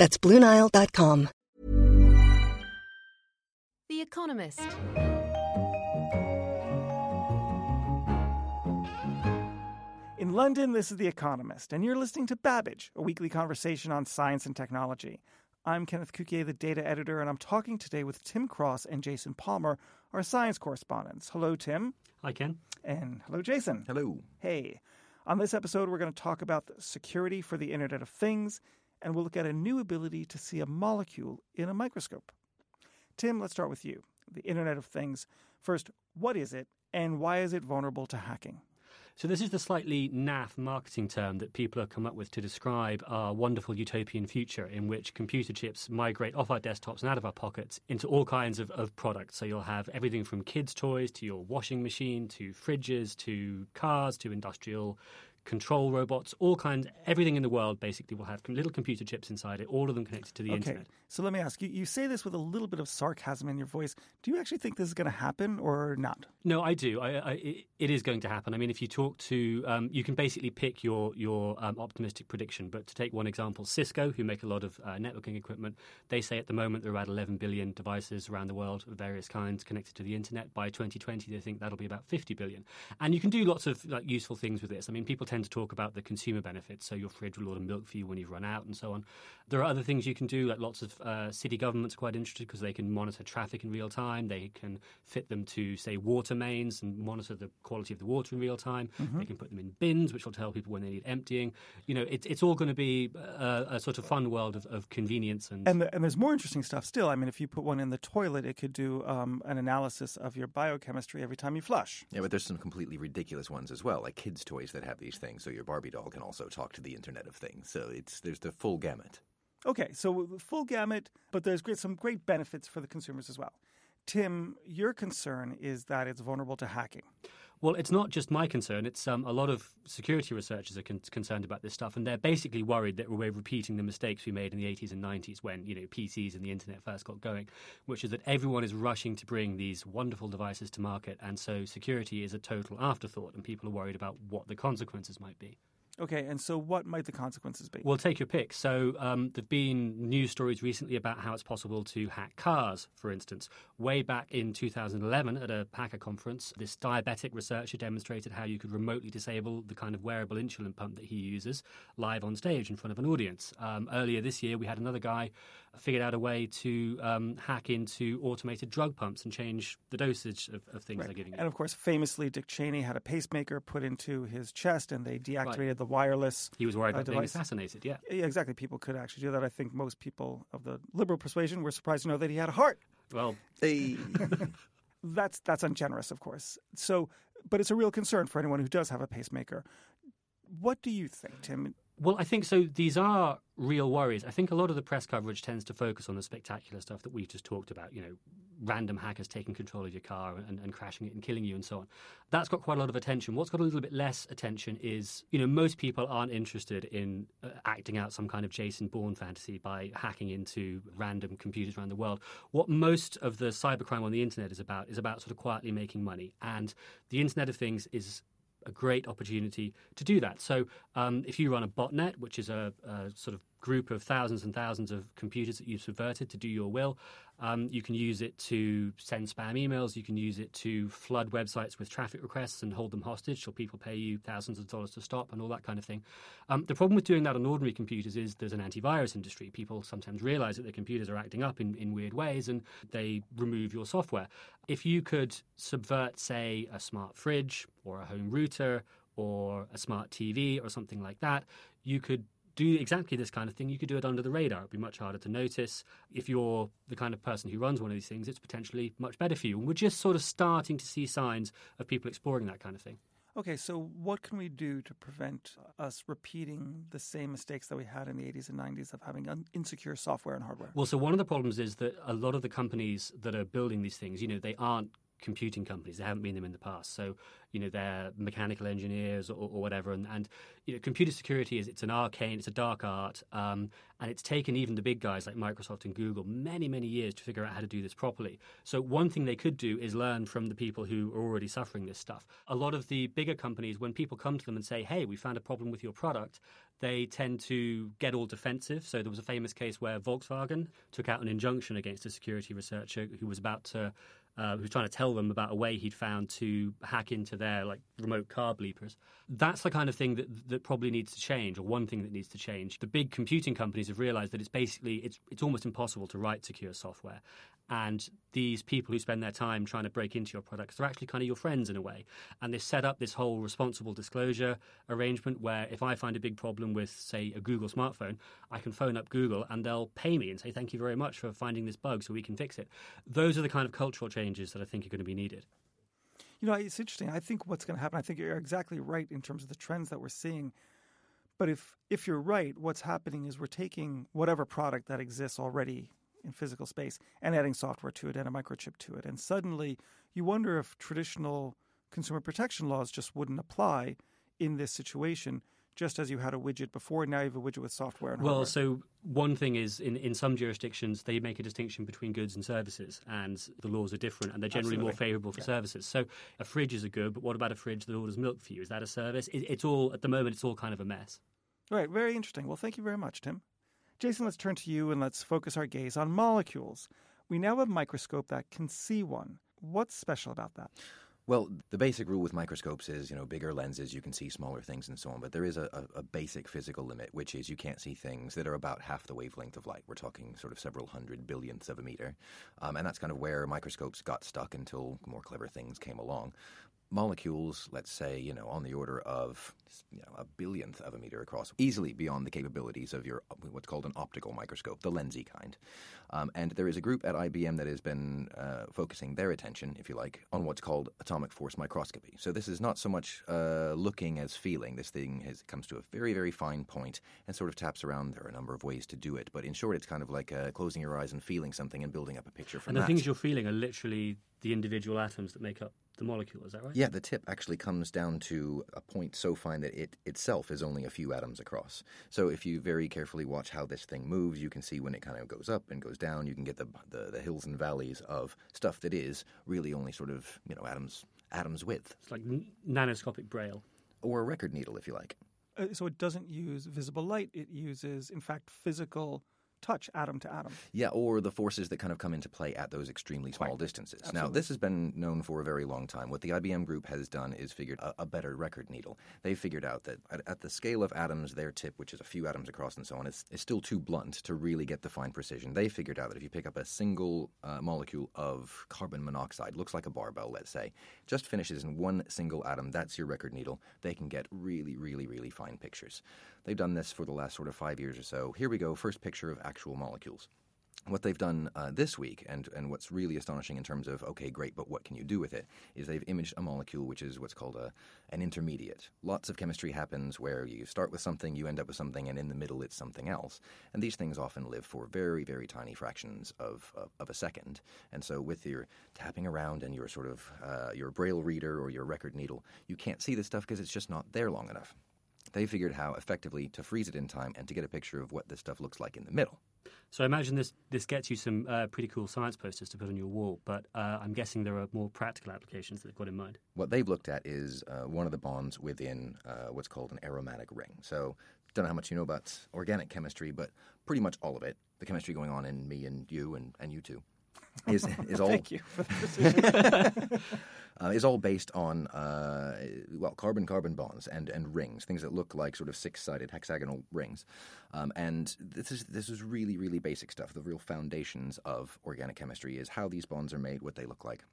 That's BlueNile.com. The Economist. In London, this is The Economist, and you're listening to Babbage, a weekly conversation on science and technology. I'm Kenneth Cukier, the data editor, and I'm talking today with Tim Cross and Jason Palmer, our science correspondents. Hello, Tim. Hi, Ken. And hello, Jason. Hello. Hey. On this episode, we're going to talk about security for the Internet of Things, and we'll look at a new ability to see a molecule in a microscope. Tim, let's start with you. The Internet of Things. First, what is it, and why is it vulnerable to hacking? So, this is the slightly naff marketing term that people have come up with to describe our wonderful utopian future in which computer chips migrate off our desktops and out of our pockets into all kinds of, of products. So, you'll have everything from kids' toys to your washing machine to fridges to cars to industrial control robots, all kinds, everything in the world basically will have little computer chips inside it, all of them connected to the okay. internet. So let me ask you, you say this with a little bit of sarcasm in your voice. Do you actually think this is going to happen or not? No, I do. I, I, it is going to happen. I mean, if you talk to, um, you can basically pick your, your um, optimistic prediction. But to take one example, Cisco, who make a lot of uh, networking equipment, they say at the moment there are about 11 billion devices around the world of various kinds connected to the internet. By 2020, they think that'll be about 50 billion. And you can do lots of like, useful things with this. I mean, people tend to talk about the consumer benefits, so your fridge will order milk for you when you've run out and so on. There are other things you can do, like lots of uh, city governments are quite interested because they can monitor traffic in real time. They can fit them to, say, water mains and monitor the quality of the water in real time. Mm-hmm. They can put them in bins, which will tell people when they need emptying. You know, it, it's all going to be a, a, sort of fun world of, of convenience. And, and, the, and, there's more interesting stuff still. I mean, if you put one in the toilet, it could do um, an analysis of your biochemistry every time you flush. Yeah, but there's some completely ridiculous ones as well, like kids' toys that have these things. So your Barbie doll can also talk to the Internet of Things. So it's there's the full gamut. Okay, so full gamut, but there's great, some great benefits for the consumers as well. Tim, your concern is that it's vulnerable to hacking. Well, it's not just my concern. It's um, a lot of security researchers are con- concerned about this stuff, and they're basically worried that we're repeating the mistakes we made in the 80s and 90s when you know PCs and the internet first got going, which is that everyone is rushing to bring these wonderful devices to market, and so security is a total afterthought, and people are worried about what the consequences might be. Okay, and so what might the consequences be? Well, take your pick. So, um, there've been news stories recently about how it's possible to hack cars, for instance. Way back in 2011 at a hacker conference, this diabetic researcher demonstrated how you could remotely disable the kind of wearable insulin pump that he uses live on stage in front of an audience. Um, earlier this year, we had another guy figured out a way to um, hack into automated drug pumps and change the dosage of, of things right. they're giving you. And of course, famously, Dick Cheney had a pacemaker put into his chest and they deactivated right. the wireless. He was worried uh, about being assassinated, yeah. Yeah, exactly. People could actually do that. I think most people of the liberal persuasion were surprised to know that he had a heart. Well, they. that's that's ungenerous, of course. So, but it's a real concern for anyone who does have a pacemaker. What do you think, Tim? Well, I think so. These are real worries. I think a lot of the press coverage tends to focus on the spectacular stuff that we've just talked about. You know, random hackers taking control of your car and, and, crashing it and killing you and so on. That's got quite a lot of attention. What's got a little bit less attention is, you know, most people aren't interested in uh, acting out some kind of Jason Bourne fantasy by hacking into random computers around the world. What most of the cybercrime on the internet is about is about sort of quietly making money. And the Internet of Things is a great opportunity to do that. So, um, if you run a botnet, which is a, a, sort of group of thousands and thousands of computers that you've subverted to do your will, um, you can use it to send spam emails. You can use it to flood websites with traffic requests and hold them hostage so people pay you thousands of dollars to stop and all that kind of thing. Um, the problem with doing that on ordinary computers is there's an antivirus industry. People sometimes realize that their computers are acting up in, in weird ways and they remove your software. If you could subvert, say, a smart fridge or a home router or a smart TV or something like that, you could do exactly this kind of thing, you could do it under the radar. It'd be much harder to notice. If you're the kind of person who runs one of these things, it's potentially much better for you. And we're just sort of starting to see signs of people exploring that kind of thing. Okay, so what can we do to prevent us repeating the same mistakes that we had in the 80s and 90s of having un- insecure software and hardware? Well, so one of the problems is that a lot of the companies that are building these things, you know, they aren't computing companies. They haven't been them in the past. So, you know, they're mechanical engineers or, or whatever. And, and, you know, computer security is it's an arcane, it's a dark art, um, and it's taken even the big guys like Microsoft and Google many, many years to figure out how to do this properly. So, one thing they could do is learn from the people who are already suffering this stuff. A lot of the bigger companies, when people come to them and say, "Hey, we found a problem with your product," they tend to get all defensive. So there was a famous case where Volkswagen took out an injunction against a security researcher who was about to uh, who was trying to tell them about a way he'd found to hack into their like remote car bleepers. That's the kind of thing that that probably needs to change, or one thing that needs to change. The big computing companies have realised that it's basically it's it's almost impossible to write secure software, and these people who spend their time trying to break into your products are actually kind of your friends in a way. And they set up this whole responsible disclosure arrangement where if I find a big problem with, say, a Google smartphone, I can phone up Google and they'll pay me and say, thank you very much for finding this bug so we can fix it. Those are the kind of cultural changes that I think are going to be needed. You know, it's interesting. I think what's going to happen, I think you're exactly right in terms of the trends that we're seeing. But if, if you're right, what's happening is we're taking whatever product that exists already in physical space and adding software to it and a microchip to it. And suddenly you wonder if traditional consumer protection laws just wouldn't apply in this situation. Just as you had a widget before, now you have a widget with software. And well, hardware. so one thing is in, in some jurisdictions they make a distinction between goods and services, and the laws are different, and they're generally Absolutely. more favourable for Yeah. services. So a fridge is a good, but what about a fridge that orders milk for you? Is that a service? It, it's all at the moment. It's all kind of a mess. Right, very interesting. Well, thank you very much, Tim. Jason, let's turn to you and let's focus our gaze on molecules. We now have a microscope that can see one. What's special about that? Well, the basic rule with microscopes is, you know, bigger lenses, you can see smaller things and so on. But there is a, a, basic physical limit, which is you can't see things that are about half the wavelength of light. We're talking sort of several hundred billionths of a meter. Um, and that's kind of where microscopes got stuck until more clever things came along. Molecules, let's say, you know, on the order of you know, a billionth of a meter across, easily beyond the capabilities of your what's called an optical microscope, the lensy kind. Um, and there is a group at IBM that has been uh, focusing their attention, if you like, on what's called atomic force microscopy. So this is not so much uh, looking as feeling. This thing has, comes to a very, very fine point and sort of taps around. There are a number of ways to do it, but in short, it's kind of like uh, closing your eyes and feeling something and building up a picture from that. and the that. things you're feeling are literally the individual atoms that make up the molecule. Is that right? Yeah, the tip actually comes down to a point so fine that it itself is only a few atoms across. So if you very carefully watch how this thing moves, you can see when it kind of goes up and goes down. You can get the, the, the hills and valleys of stuff that is really only sort of you know atoms atoms width, It's like n- nanoscopic braille. or a record needle if you like. Uh, so it doesn't use visible light, it uses, in fact, physical touch atom to atom. Yeah, or the forces that kind of come into play at those extremely small distances. Now, this has been known for a very long time. What the IBM group has done is figured a, a better record needle. They figured out that at, at the scale of atoms, their tip, which is a few atoms across and so on, is, is still too blunt to really get the fine precision. They figured out that if you pick up a single uh, molecule of carbon monoxide, looks like a barbell, let's say, just finishes in one single atom, that's your record needle, they can get really, really, really fine pictures. They've done this for the last sort of five years or so. Here we go, first picture of actual molecules what they've done uh, this week, and, and what's really astonishing in terms of, okay, great, but what can you do with it, is they've imaged a molecule which is what's called a, an intermediate. Lots of chemistry happens where you start with something, you end up with something, and in the middle it's something else. And these things often live for very, very tiny fractions of, of, of a second. And so with your tapping around and your sort of uh, your braille reader or your record needle, you can't see this stuff because it's just not there long enough. They figured how effectively to freeze it in time and to get a picture of what this stuff looks like in the middle. So I imagine this this gets you some uh, pretty cool science posters to put on your wall. But uh, I'm guessing there are more practical applications that they've got in mind. What they've looked at is uh, one of the bonds within uh, what's called an aromatic ring. So, don't know how much you know about organic chemistry, but pretty much all of it, the chemistry going on in me and you and, and you too, is, is all Thank you for the precision. uh, is all based on uh, well carbon carbon bonds and, and rings, things that look like sort of six sided hexagonal rings. Um, and this is this is really really basic stuff. The real foundations of organic chemistry is how these bonds are made, what they look like.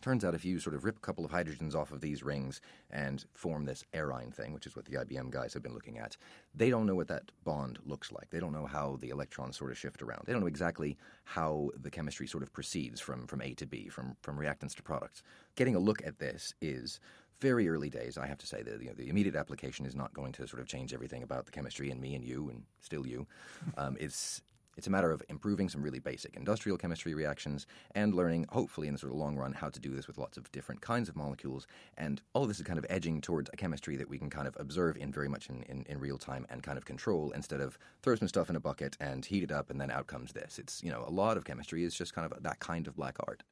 Turns out if you sort of rip a couple of hydrogens off of these rings and form this aryne thing, which is what the IBM guys have been looking at, they don't know what that bond looks like. They don't know how the electrons sort of shift around. They don't know exactly how the chemistry sort of proceeds from, from A to B, from, from reactants to products. Getting a look at this is very early days. I have to say that you know, the immediate application is not going to sort of change everything about the chemistry and me and you and still you. Um, it's it's a matter of improving some really basic industrial chemistry reactions and learning, hopefully, in the sort of long run, how to do this with lots of different kinds of molecules. And all of this is kind of edging towards a chemistry that we can kind of observe in very much in, in, in real time and kind of control instead of throw some stuff in a bucket and heat it up and then out comes this. It's, you know, a lot of chemistry is just kind of that kind of black art.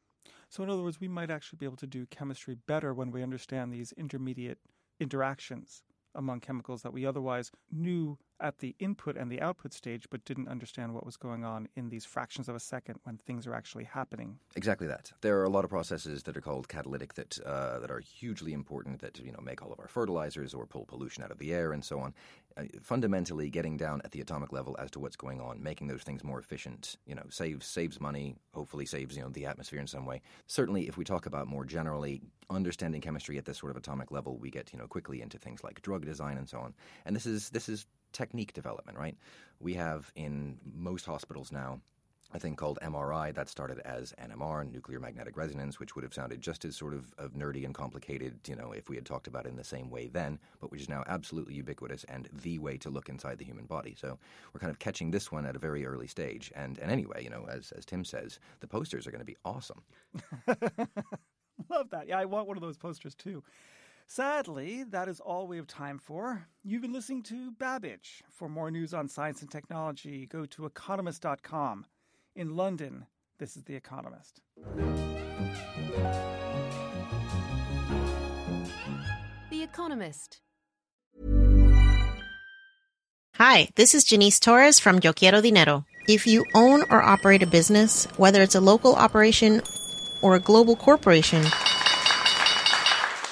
So, in other words, we might actually be able to do chemistry better when we understand these intermediate interactions among chemicals that we otherwise knew at the input and the output stage, but didn't understand what was going on in these fractions of a second when things are actually happening. Exactly that. There are a lot of processes that are called catalytic that uh, that are hugely important that you know make all of our fertilizers or pull pollution out of the air and so on. Uh, fundamentally, getting down at the atomic level as to what's going on, making those things more efficient, you know, saves saves money. Hopefully, saves you know the atmosphere in some way. Certainly, if we talk about more generally understanding chemistry at this sort of atomic level, we get you know quickly into things like drug design and so on. And this is this is technique development, right? We have in most hospitals now a thing called MRI that started as NMR, nuclear magnetic resonance, which would have sounded just as sort of, of nerdy and complicated, you know, if we had talked about it in the same way then, but which is now absolutely ubiquitous and the way to look inside the human body. So we're kind of catching this one at a very early stage. And and anyway, you know, as as Tim says, the posters are going to be awesome. Love that. Yeah, I want one of those posters too. Sadly, that is all we have time for. You've been listening to Babbage. For more news on science and technology, go to economist.com. In London, this is The Economist. The Economist. Hi, this is Janice Torres from Yo Quiero Dinero. If you own or operate a business, whether it's a local operation or a global corporation,